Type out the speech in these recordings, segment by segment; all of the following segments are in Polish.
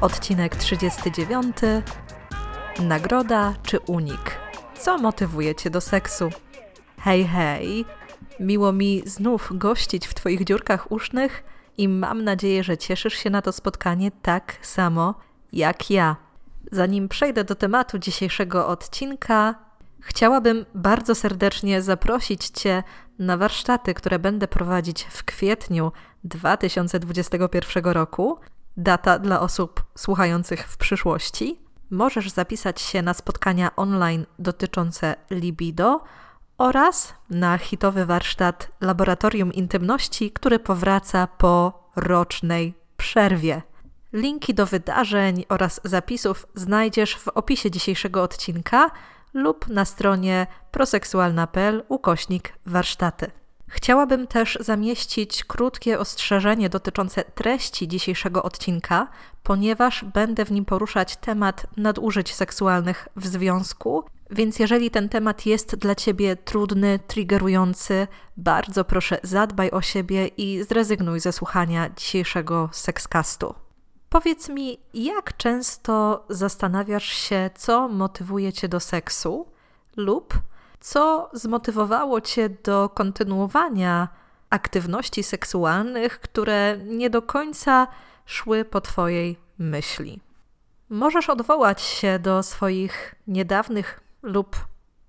Odcinek 39. Nagroda czy unik? Co motywuje Cię do seksu? Hej, hej! Miło mi znów gościć w Twoich dziurkach usznych i mam nadzieję, że cieszysz się na to spotkanie tak samo jak ja. Zanim przejdę do tematu dzisiejszego odcinka, chciałabym bardzo serdecznie zaprosić Cię na warsztaty, które będę prowadzić w kwietniu 2021 roku. Data dla osób słuchających w przyszłości. Możesz zapisać się na spotkania online dotyczące libido oraz na hitowy warsztat Laboratorium Intymności, który powraca po rocznej przerwie. Linki do wydarzeń oraz zapisów znajdziesz w opisie dzisiejszego odcinka lub na stronie proseksualna.pl ukośnik warsztaty. Chciałabym też zamieścić krótkie ostrzeżenie dotyczące treści dzisiejszego odcinka, ponieważ będę w nim poruszać temat nadużyć seksualnych w związku, więc jeżeli ten temat jest dla Ciebie trudny, triggerujący, bardzo proszę zadbaj o siebie i zrezygnuj ze słuchania dzisiejszego sekscastu. Powiedz mi, jak często zastanawiasz się, co motywuje cię do seksu, lub co zmotywowało cię do kontynuowania aktywności seksualnych, które nie do końca szły po twojej myśli. Możesz odwołać się do swoich niedawnych lub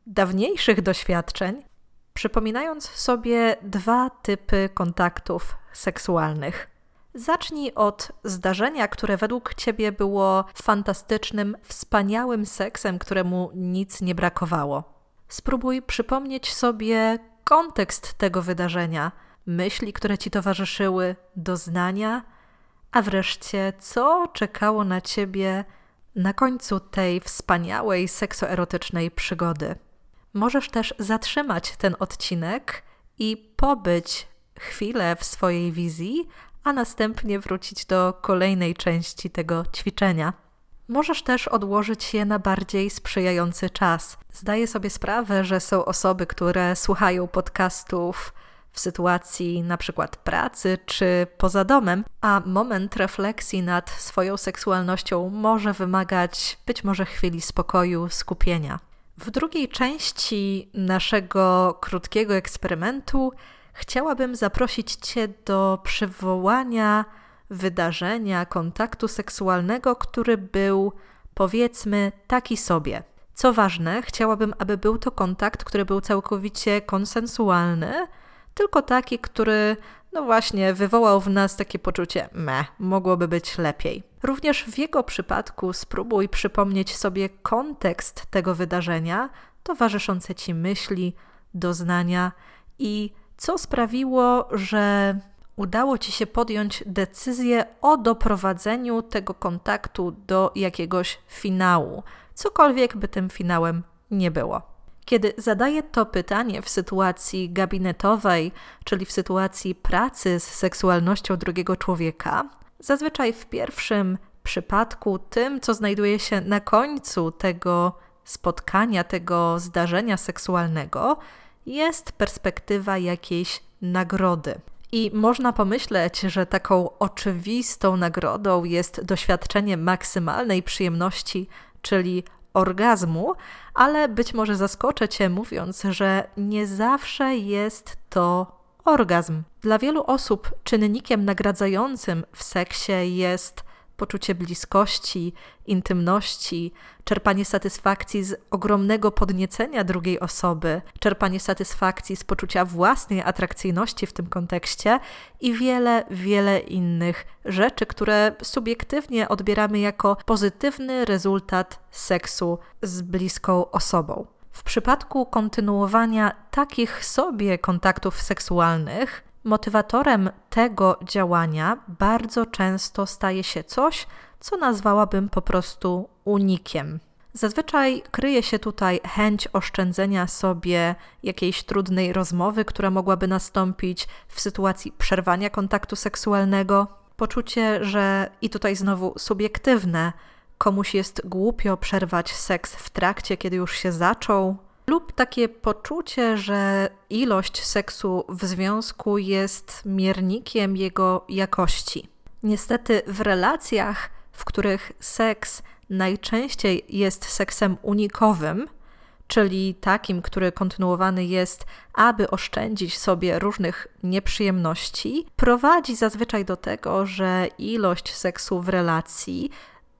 dawniejszych doświadczeń, przypominając sobie dwa typy kontaktów seksualnych Zacznij od zdarzenia, które według ciebie było fantastycznym, wspaniałym seksem, któremu nic nie brakowało. Spróbuj przypomnieć sobie kontekst tego wydarzenia, myśli, które ci towarzyszyły, doznania, a wreszcie co czekało na ciebie na końcu tej wspaniałej seksoerotycznej przygody. Możesz też zatrzymać ten odcinek i pobyć chwilę w swojej wizji, a następnie wrócić do kolejnej części tego ćwiczenia. Możesz też odłożyć je na bardziej sprzyjający czas. Zdaję sobie sprawę, że są osoby, które słuchają podcastów w sytuacji na przykład pracy czy poza domem, a moment refleksji nad swoją seksualnością może wymagać być może chwili spokoju, skupienia. W drugiej części naszego krótkiego eksperymentu chciałabym zaprosić Cię do przywołania wydarzenia, kontaktu seksualnego, który był powiedzmy taki sobie. Co ważne, chciałabym, aby był to kontakt, który był całkowicie konsensualny, tylko taki, który, no właśnie, wywołał w nas takie poczucie, me, mogłoby być lepiej. Również w jego przypadku spróbuj przypomnieć sobie kontekst tego wydarzenia, towarzyszące ci myśli, doznania i co sprawiło, że udało Ci się podjąć decyzję o doprowadzeniu tego kontaktu do jakiegoś finału, cokolwiek by tym finałem nie było. Kiedy zadaję to pytanie w sytuacji gabinetowej, czyli w sytuacji pracy z seksualnością drugiego człowieka, zazwyczaj w pierwszym przypadku tym, co znajduje się na końcu tego spotkania, tego zdarzenia seksualnego, jest perspektywa jakiejś nagrody. I można pomyśleć, że taką oczywistą nagrodą jest doświadczenie maksymalnej przyjemności, czyli orgazmu, ale być może zaskoczę Cię mówiąc, że nie zawsze jest to orgazm. Dla wielu osób czynnikiem nagradzającym w seksie jest poczucie bliskości, intymności, czerpanie satysfakcji z ogromnego podniecenia drugiej osoby, czerpanie satysfakcji z poczucia własnej atrakcyjności w tym kontekście i wiele, wiele innych rzeczy, które subiektywnie odbieramy jako pozytywny rezultat seksu z bliską osobą. W przypadku kontynuowania takich sobie kontaktów seksualnych, Motywatorem tego działania bardzo często staje się coś, co nazwałabym po prostu unikiem. Zazwyczaj kryje się tutaj chęć oszczędzenia sobie jakiejś trudnej rozmowy, która mogłaby nastąpić w sytuacji przerwania kontaktu seksualnego, poczucie, że i tutaj znowu subiektywne, komuś jest głupio przerwać seks w trakcie, kiedy już się zaczął, lub takie poczucie, że ilość seksu w związku jest miernikiem jego jakości. Niestety w relacjach, w których seks najczęściej jest seksem unikowym, czyli takim, który kontynuowany jest, aby oszczędzić sobie różnych nieprzyjemności, prowadzi zazwyczaj do tego, że ilość seksu w relacji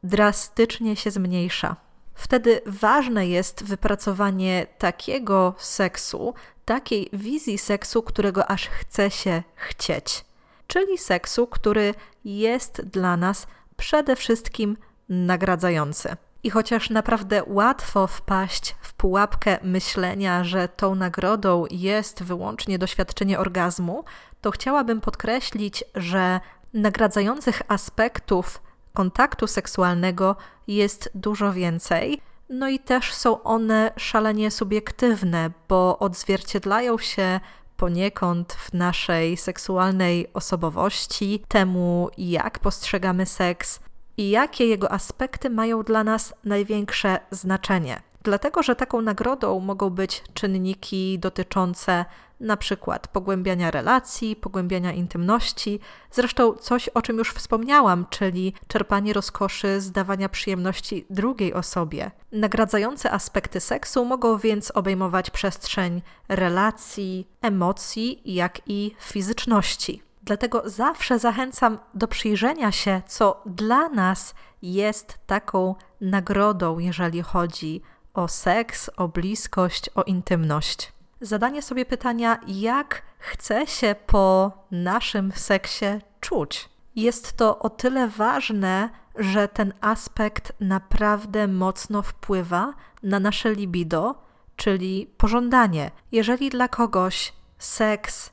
drastycznie się zmniejsza. Wtedy ważne jest wypracowanie takiego seksu, takiej wizji seksu, którego aż chce się chcieć, czyli seksu, który jest dla nas przede wszystkim nagradzający. I chociaż naprawdę łatwo wpaść w pułapkę myślenia, że tą nagrodą jest wyłącznie doświadczenie orgazmu, to chciałabym podkreślić, że nagradzających aspektów kontaktu seksualnego jest dużo więcej. No i też są one szalenie subiektywne, bo odzwierciedlają się poniekąd w naszej seksualnej osobowości, temu jak postrzegamy seks i jakie jego aspekty mają dla nas największe znaczenie. Dlatego, że taką nagrodą mogą być czynniki dotyczące na przykład pogłębiania relacji, pogłębiania intymności, zresztą coś, o czym już wspomniałam, czyli czerpanie rozkoszy z dawania przyjemności drugiej osobie. Nagradzające aspekty seksu mogą więc obejmować przestrzeń relacji, emocji, jak i fizyczności. Dlatego zawsze zachęcam do przyjrzenia się, co dla nas jest taką nagrodą, jeżeli chodzi o seks, o bliskość, o intymność zadanie sobie pytania, jak chcę się po naszym seksie czuć. Jest to o tyle ważne, że ten aspekt naprawdę mocno wpływa na nasze libido, czyli pożądanie. Jeżeli dla kogoś seks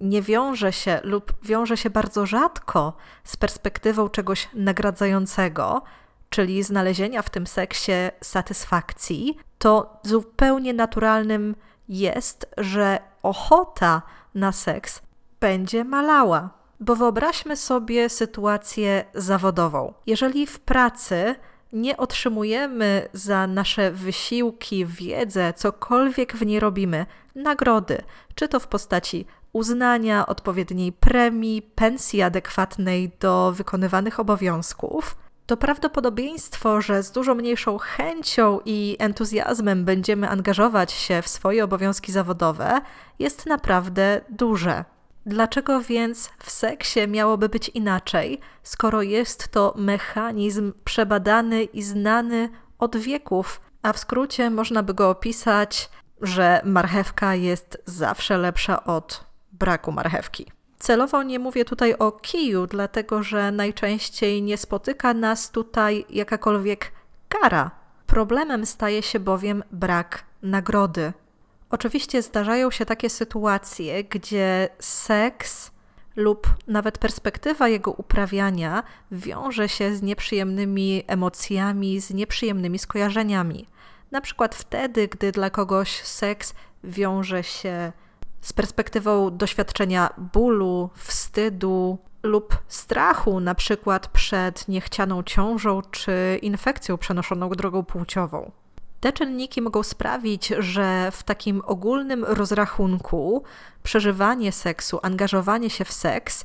nie wiąże się lub wiąże się bardzo rzadko z perspektywą czegoś nagradzającego, czyli znalezienia w tym seksie satysfakcji, to zupełnie naturalnym jest, że ochota na seks będzie malała. Bo wyobraźmy sobie sytuację zawodową. Jeżeli w pracy nie otrzymujemy za nasze wysiłki, wiedzę, cokolwiek w niej robimy, nagrody, czy to w postaci uznania, odpowiedniej premii, pensji adekwatnej do wykonywanych obowiązków, to prawdopodobieństwo, że z dużo mniejszą chęcią i entuzjazmem będziemy angażować się w swoje obowiązki zawodowe, jest naprawdę duże. Dlaczego więc w seksie miałoby być inaczej, skoro jest to mechanizm przebadany i znany od wieków, a w skrócie można by go opisać, że marchewka jest zawsze lepsza od braku marchewki. Celowo nie mówię tutaj o kiju, dlatego że najczęściej nie spotyka nas tutaj jakakolwiek kara. Problemem staje się bowiem brak nagrody. Oczywiście zdarzają się takie sytuacje, gdzie seks lub nawet perspektywa jego uprawiania wiąże się z nieprzyjemnymi emocjami, z nieprzyjemnymi skojarzeniami. Na przykład wtedy, gdy dla kogoś seks wiąże się z perspektywą doświadczenia bólu, wstydu lub strachu, na przykład przed niechcianą ciążą czy infekcją przenoszoną drogą płciową. Te czynniki mogą sprawić, że w takim ogólnym rozrachunku przeżywanie seksu, angażowanie się w seks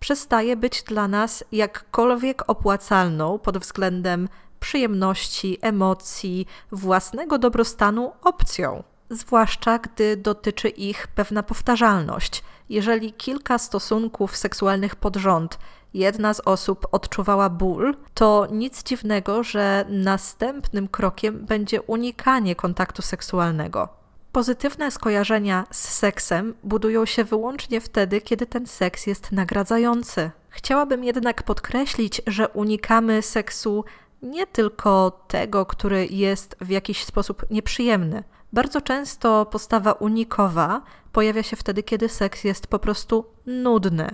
przestaje być dla nas jakkolwiek opłacalną pod względem przyjemności, emocji, własnego dobrostanu opcją zwłaszcza gdy dotyczy ich pewna powtarzalność. Jeżeli kilka stosunków seksualnych pod rząd jedna z osób odczuwała ból, to nic dziwnego, że następnym krokiem będzie unikanie kontaktu seksualnego. Pozytywne skojarzenia z seksem budują się wyłącznie wtedy, kiedy ten seks jest nagradzający. Chciałabym jednak podkreślić, że unikamy seksu nie tylko tego, który jest w jakiś sposób nieprzyjemny, Bardzo często postawa unikowa pojawia się wtedy, kiedy seks jest po prostu nudny,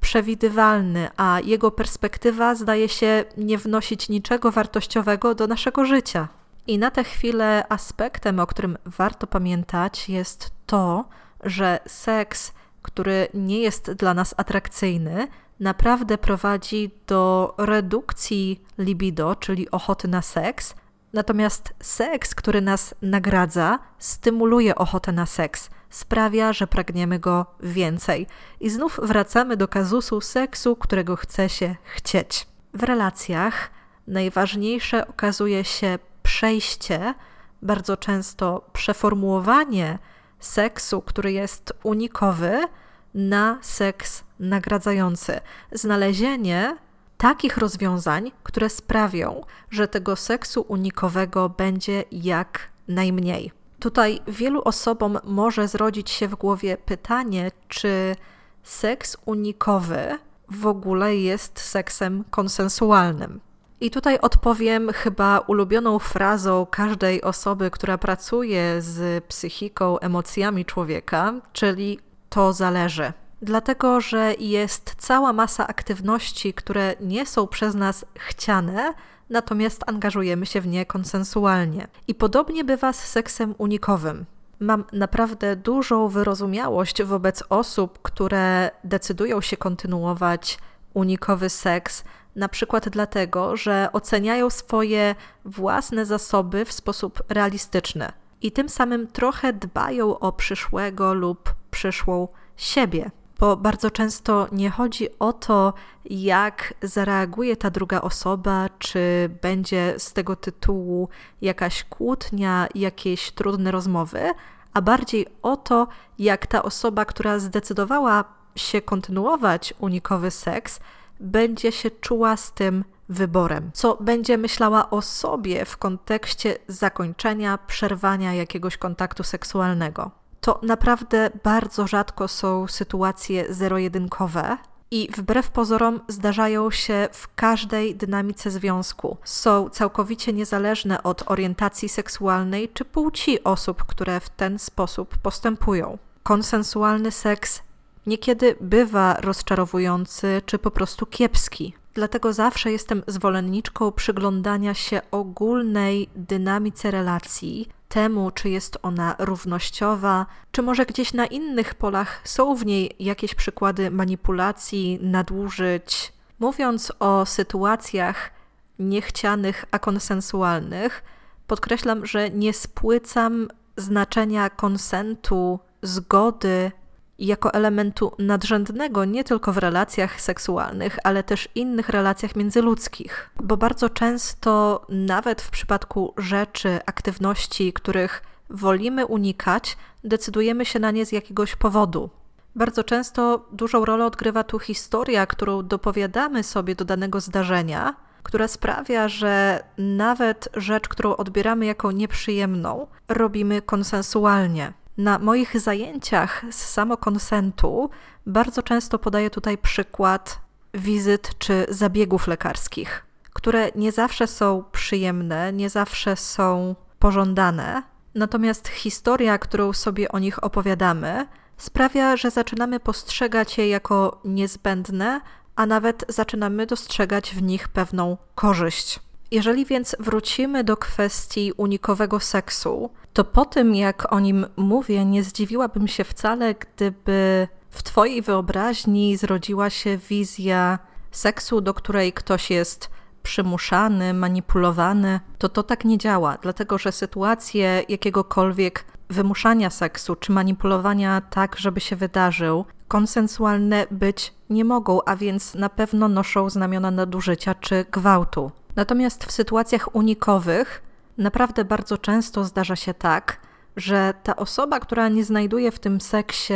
przewidywalny, a jego perspektywa zdaje się nie wnosić niczego wartościowego do naszego życia. I na tę chwilę aspektem, o którym warto pamiętać, jest to, że seks, który nie jest dla nas atrakcyjny, naprawdę prowadzi do redukcji libido, czyli ochoty na seks. Natomiast seks, który nas nagradza, stymuluje ochotę na seks, sprawia, że pragniemy go więcej. I znów wracamy do kazusu seksu, którego chce się chcieć. W relacjach najważniejsze okazuje się przejście, bardzo często przeformułowanie seksu, który jest unikowy, na seks nagradzający. Znalezienie takich rozwiązań, które sprawią, że tego seksu unikowego będzie jak najmniej. Tutaj wielu osobom może zrodzić się w głowie pytanie, czy seks unikowy w ogóle jest seksem konsensualnym. I tutaj odpowiem chyba ulubioną frazą każdej osoby, która pracuje z psychiką, emocjami człowieka, czyli to zależy. Dlatego, że jest cała masa aktywności, które nie są przez nas chciane, natomiast angażujemy się w nie konsensualnie. I podobnie bywa z seksem unikowym. Mam naprawdę dużą wyrozumiałość wobec osób, które decydują się kontynuować unikowy seks, na przykład dlatego, że oceniają swoje własne zasoby w sposób realistyczny i tym samym trochę dbają o przyszłego lub przyszłą siebie. Bo bardzo często nie chodzi o to, jak zareaguje ta druga osoba, czy będzie z tego tytułu jakaś kłótnia, jakieś trudne rozmowy, a bardziej o to, jak ta osoba, która zdecydowała się kontynuować unikowy seks, będzie się czuła z tym wyborem, co będzie myślała o sobie w kontekście zakończenia, przerwania jakiegoś kontaktu seksualnego. To naprawdę bardzo rzadko są sytuacje zero-jedynkowe, i wbrew pozorom zdarzają się w każdej dynamice związku. Są całkowicie niezależne od orientacji seksualnej czy płci osób, które w ten sposób postępują. Konsensualny seks niekiedy bywa rozczarowujący czy po prostu kiepski. Dlatego zawsze jestem zwolenniczką przyglądania się ogólnej dynamice relacji, temu, czy jest ona równościowa, czy może gdzieś na innych polach są w niej jakieś przykłady manipulacji, nadużyć. Mówiąc o sytuacjach niechcianych, a konsensualnych, podkreślam, że nie spłycam znaczenia konsentu, zgody jako elementu nadrzędnego nie tylko w relacjach seksualnych, ale też innych relacjach międzyludzkich. Bo bardzo często, nawet w przypadku rzeczy, aktywności, których wolimy unikać, decydujemy się na nie z jakiegoś powodu. Bardzo często dużą rolę odgrywa tu historia, którą dopowiadamy sobie do danego zdarzenia, która sprawia, że nawet rzecz, którą odbieramy jako nieprzyjemną, robimy konsensualnie. Na moich zajęciach z samokonsentu bardzo często podaję tutaj przykład wizyt czy zabiegów lekarskich, które nie zawsze są przyjemne, nie zawsze są pożądane. Natomiast historia, którą sobie o nich opowiadamy, sprawia, że zaczynamy postrzegać je jako niezbędne, a nawet zaczynamy dostrzegać w nich pewną korzyść. Jeżeli więc wrócimy do kwestii unikowego seksu, to po tym, jak o nim mówię, nie zdziwiłabym się wcale, gdyby w Twojej wyobraźni zrodziła się wizja seksu, do której ktoś jest przymuszany, manipulowany, to to tak nie działa, dlatego że sytuacje jakiegokolwiek wymuszania seksu czy manipulowania tak, żeby się wydarzył, konsensualne być nie mogą, a więc na pewno noszą znamiona nadużycia czy gwałtu. Natomiast w sytuacjach unikowych naprawdę bardzo często zdarza się tak, że ta osoba, która nie znajduje w tym seksie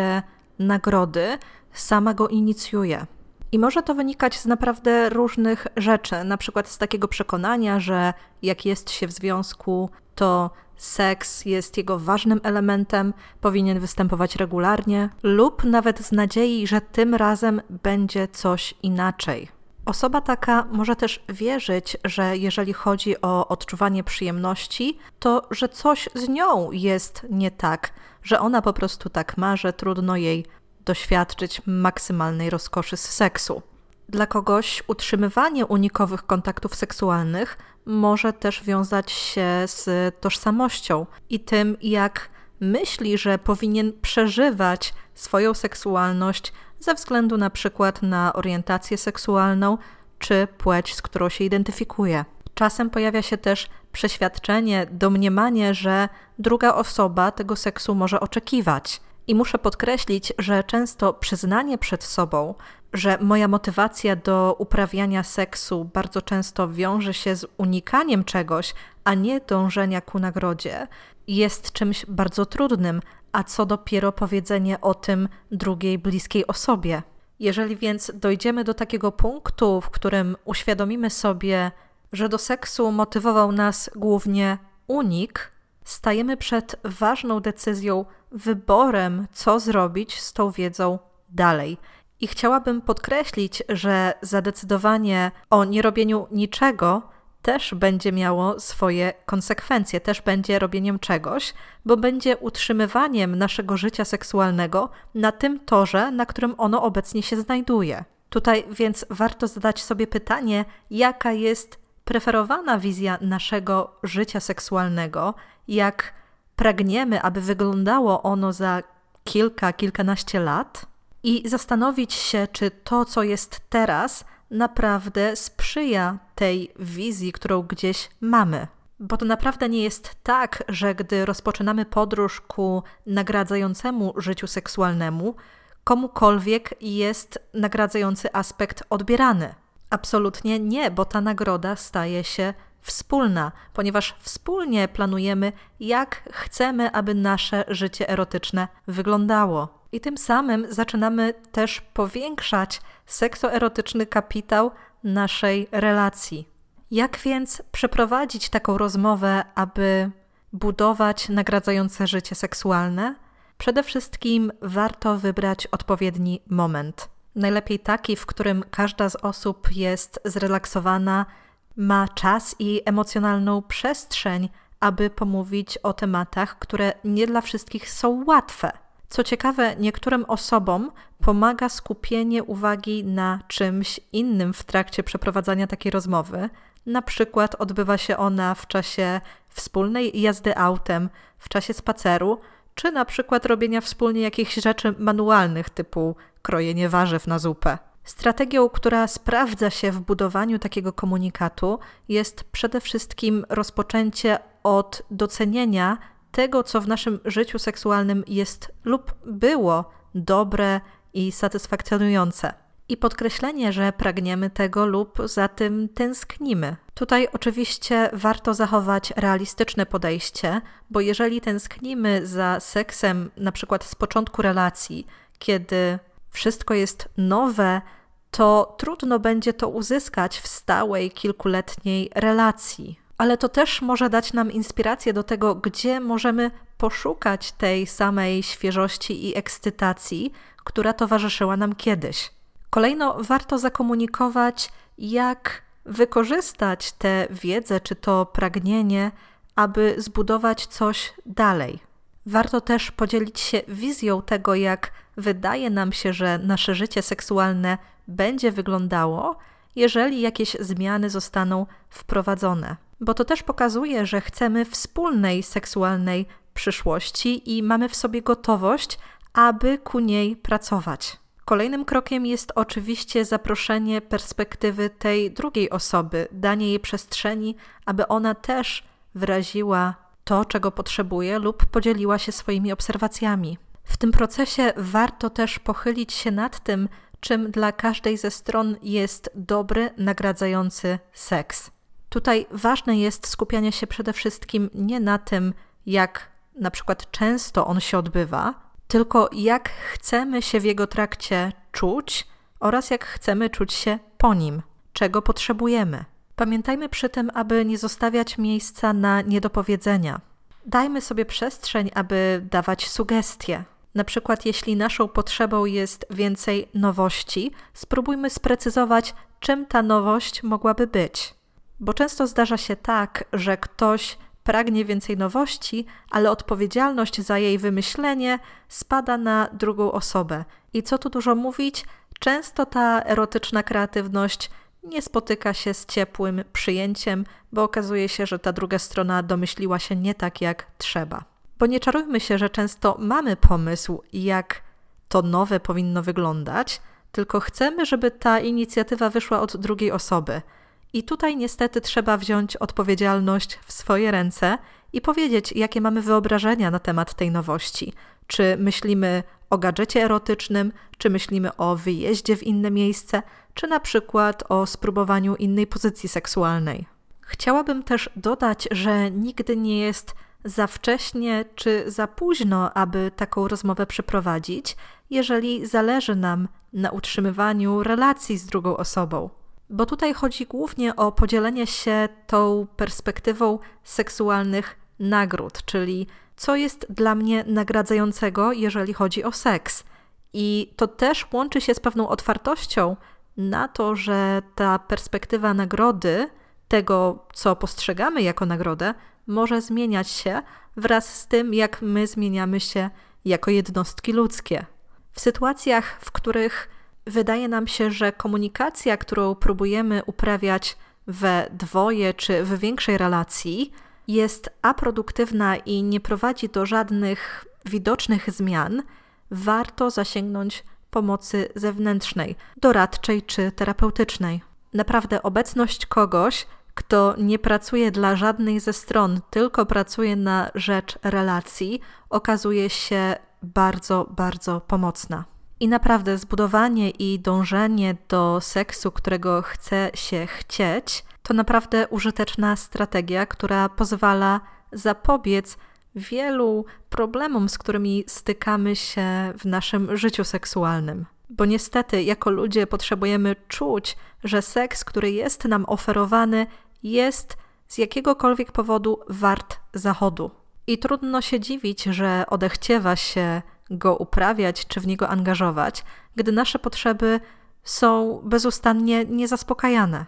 nagrody, sama go inicjuje. I może to wynikać z naprawdę różnych rzeczy, na przykład z takiego przekonania, że jak jest się w związku, to seks jest jego ważnym elementem, powinien występować regularnie, lub nawet z nadziei, że tym razem będzie coś inaczej. Osoba taka może też wierzyć, że jeżeli chodzi o odczuwanie przyjemności, to że coś z nią jest nie tak, że ona po prostu tak ma, że trudno jej doświadczyć maksymalnej rozkoszy z seksu. Dla kogoś utrzymywanie unikowych kontaktów seksualnych może też wiązać się z tożsamością i tym, jak myśli, że powinien przeżywać swoją seksualność ze względu na przykład na orientację seksualną czy płeć, z którą się identyfikuje. Czasem pojawia się też przeświadczenie, domniemanie, że druga osoba tego seksu może oczekiwać. I muszę podkreślić, że często przyznanie przed sobą, że moja motywacja do uprawiania seksu bardzo często wiąże się z unikaniem czegoś, a nie dążenia ku nagrodzie, jest czymś bardzo trudnym, a co dopiero powiedzenie o tym drugiej bliskiej osobie. Jeżeli więc dojdziemy do takiego punktu, w którym uświadomimy sobie, że do seksu motywował nas głównie unik, stajemy przed ważną decyzją, wyborem, co zrobić z tą wiedzą dalej. I chciałabym podkreślić, że zadecydowanie o nierobieniu niczego też będzie miało swoje konsekwencje, też będzie robieniem czegoś, bo będzie utrzymywaniem naszego życia seksualnego na tym torze, na którym ono obecnie się znajduje. Tutaj więc warto zadać sobie pytanie, jaka jest preferowana wizja naszego życia seksualnego, jak pragniemy, aby wyglądało ono za kilka, kilkanaście lat i zastanowić się, czy to, co jest teraz, naprawdę sprzyja tej wizji, którą gdzieś mamy. Bo to naprawdę nie jest tak, że gdy rozpoczynamy podróż ku nagradzającemu życiu seksualnemu, komukolwiek jest nagradzający aspekt odbierany. Absolutnie nie, bo ta nagroda staje się wspólna, ponieważ wspólnie planujemy, jak chcemy, aby nasze życie erotyczne wyglądało. I tym samym zaczynamy też powiększać seksoerotyczny kapitał naszej relacji. Jak więc przeprowadzić taką rozmowę, aby budować nagradzające życie seksualne? Przede wszystkim warto wybrać odpowiedni moment. Najlepiej taki, w którym każda z osób jest zrelaksowana, ma czas i emocjonalną przestrzeń, aby pomówić o tematach, które nie dla wszystkich są łatwe. Co ciekawe, niektórym osobom pomaga skupienie uwagi na czymś innym w trakcie przeprowadzania takiej rozmowy. Na przykład odbywa się ona w czasie wspólnej jazdy autem, w czasie spaceru, czy na przykład robienia wspólnie jakichś rzeczy manualnych typu krojenie warzyw na zupę. Strategią, która sprawdza się w budowaniu takiego komunikatu, jest przede wszystkim rozpoczęcie od docenienia tego, co w naszym życiu seksualnym jest lub było dobre i satysfakcjonujące. I podkreślenie, że pragniemy tego lub za tym tęsknimy. Tutaj oczywiście warto zachować realistyczne podejście, bo jeżeli tęsknimy za seksem, na przykład z początku relacji, kiedy wszystko jest nowe, to trudno będzie to uzyskać w stałej, kilkuletniej relacji ale to też może dać nam inspirację do tego, gdzie możemy poszukać tej samej świeżości i ekscytacji, która towarzyszyła nam kiedyś. Kolejno warto zakomunikować, jak wykorzystać tę wiedzę czy to pragnienie, aby zbudować coś dalej. Warto też podzielić się wizją tego, jak wydaje nam się, że nasze życie seksualne będzie wyglądało, jeżeli jakieś zmiany zostaną wprowadzone bo to też pokazuje, że chcemy wspólnej seksualnej przyszłości i mamy w sobie gotowość, aby ku niej pracować. Kolejnym krokiem jest oczywiście zaproszenie perspektywy tej drugiej osoby, danie jej przestrzeni, aby ona też wyraziła to, czego potrzebuje, lub podzieliła się swoimi obserwacjami. W tym procesie warto też pochylić się nad tym, czym dla każdej ze stron jest dobry, nagradzający seks. Tutaj ważne jest skupianie się przede wszystkim nie na tym, jak na przykład często on się odbywa, tylko jak chcemy się w jego trakcie czuć oraz jak chcemy czuć się po nim, czego potrzebujemy. Pamiętajmy przy tym, aby nie zostawiać miejsca na niedopowiedzenia. Dajmy sobie przestrzeń, aby dawać sugestie. Na przykład, jeśli naszą potrzebą jest więcej nowości, spróbujmy sprecyzować, czym ta nowość mogłaby być. Bo często zdarza się tak, że ktoś pragnie więcej nowości, ale odpowiedzialność za jej wymyślenie spada na drugą osobę. I co tu dużo mówić, często ta erotyczna kreatywność nie spotyka się z ciepłym przyjęciem, bo okazuje się, że ta druga strona domyśliła się nie tak jak trzeba. Bo nie czarujmy się, że często mamy pomysł, jak to nowe powinno wyglądać, tylko chcemy, żeby ta inicjatywa wyszła od drugiej osoby. I tutaj niestety trzeba wziąć odpowiedzialność w swoje ręce i powiedzieć, jakie mamy wyobrażenia na temat tej nowości. Czy myślimy o gadżecie erotycznym, czy myślimy o wyjeździe w inne miejsce, czy na przykład o spróbowaniu innej pozycji seksualnej. Chciałabym też dodać, że nigdy nie jest za wcześnie czy za późno, aby taką rozmowę przeprowadzić, jeżeli zależy nam na utrzymywaniu relacji z drugą osobą. Bo tutaj chodzi głównie o podzielenie się tą perspektywą seksualnych nagród, czyli co jest dla mnie nagradzającego, jeżeli chodzi o seks. I to też łączy się z pewną otwartością na to, że ta perspektywa nagrody, tego co postrzegamy jako nagrodę, może zmieniać się wraz z tym, jak my zmieniamy się jako jednostki ludzkie. W sytuacjach, w których wydaje nam się, że komunikacja, którą próbujemy uprawiać we dwoje czy w większej relacji, jest aproduktywna i nie prowadzi do żadnych widocznych zmian, warto zasięgnąć pomocy zewnętrznej, doradczej czy terapeutycznej. Naprawdę obecność kogoś, kto nie pracuje dla żadnej ze stron, tylko pracuje na rzecz relacji, okazuje się bardzo, bardzo pomocna. I naprawdę zbudowanie i dążenie do seksu, którego chce się chcieć, to naprawdę użyteczna strategia, która pozwala zapobiec wielu problemom, z którymi stykamy się w naszym życiu seksualnym. Bo niestety, jako ludzie, potrzebujemy czuć, że seks, który jest nam oferowany, jest z jakiegokolwiek powodu wart zachodu. I trudno się dziwić, że odechciewa się go uprawiać czy w niego angażować, gdy nasze potrzeby są bezustannie niezaspokajane.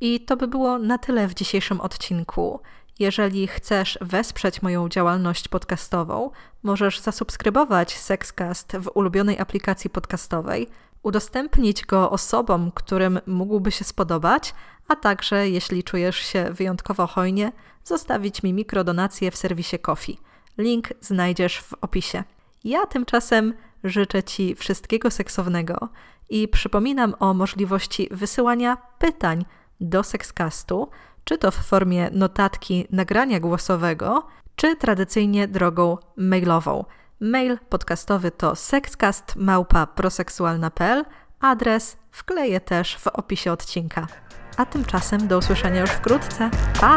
I to by było na tyle w dzisiejszym odcinku. Jeżeli chcesz wesprzeć moją działalność podcastową, możesz zasubskrybować Sexcast w ulubionej aplikacji podcastowej, udostępnić go osobom, którym mógłby się spodobać, a także, jeśli czujesz się wyjątkowo hojnie, zostawić mi mikrodonację w serwisie Kofi. Link znajdziesz w opisie. Ja tymczasem życzę Ci wszystkiego seksownego i przypominam o możliwości wysyłania pytań do Sexcastu, czy to w formie notatki nagrania głosowego, czy tradycyjnie drogą mailową. Mail podcastowy to sexcast.proseksualna.pl. Adres wkleję też w opisie odcinka. A tymczasem do usłyszenia już wkrótce. Pa!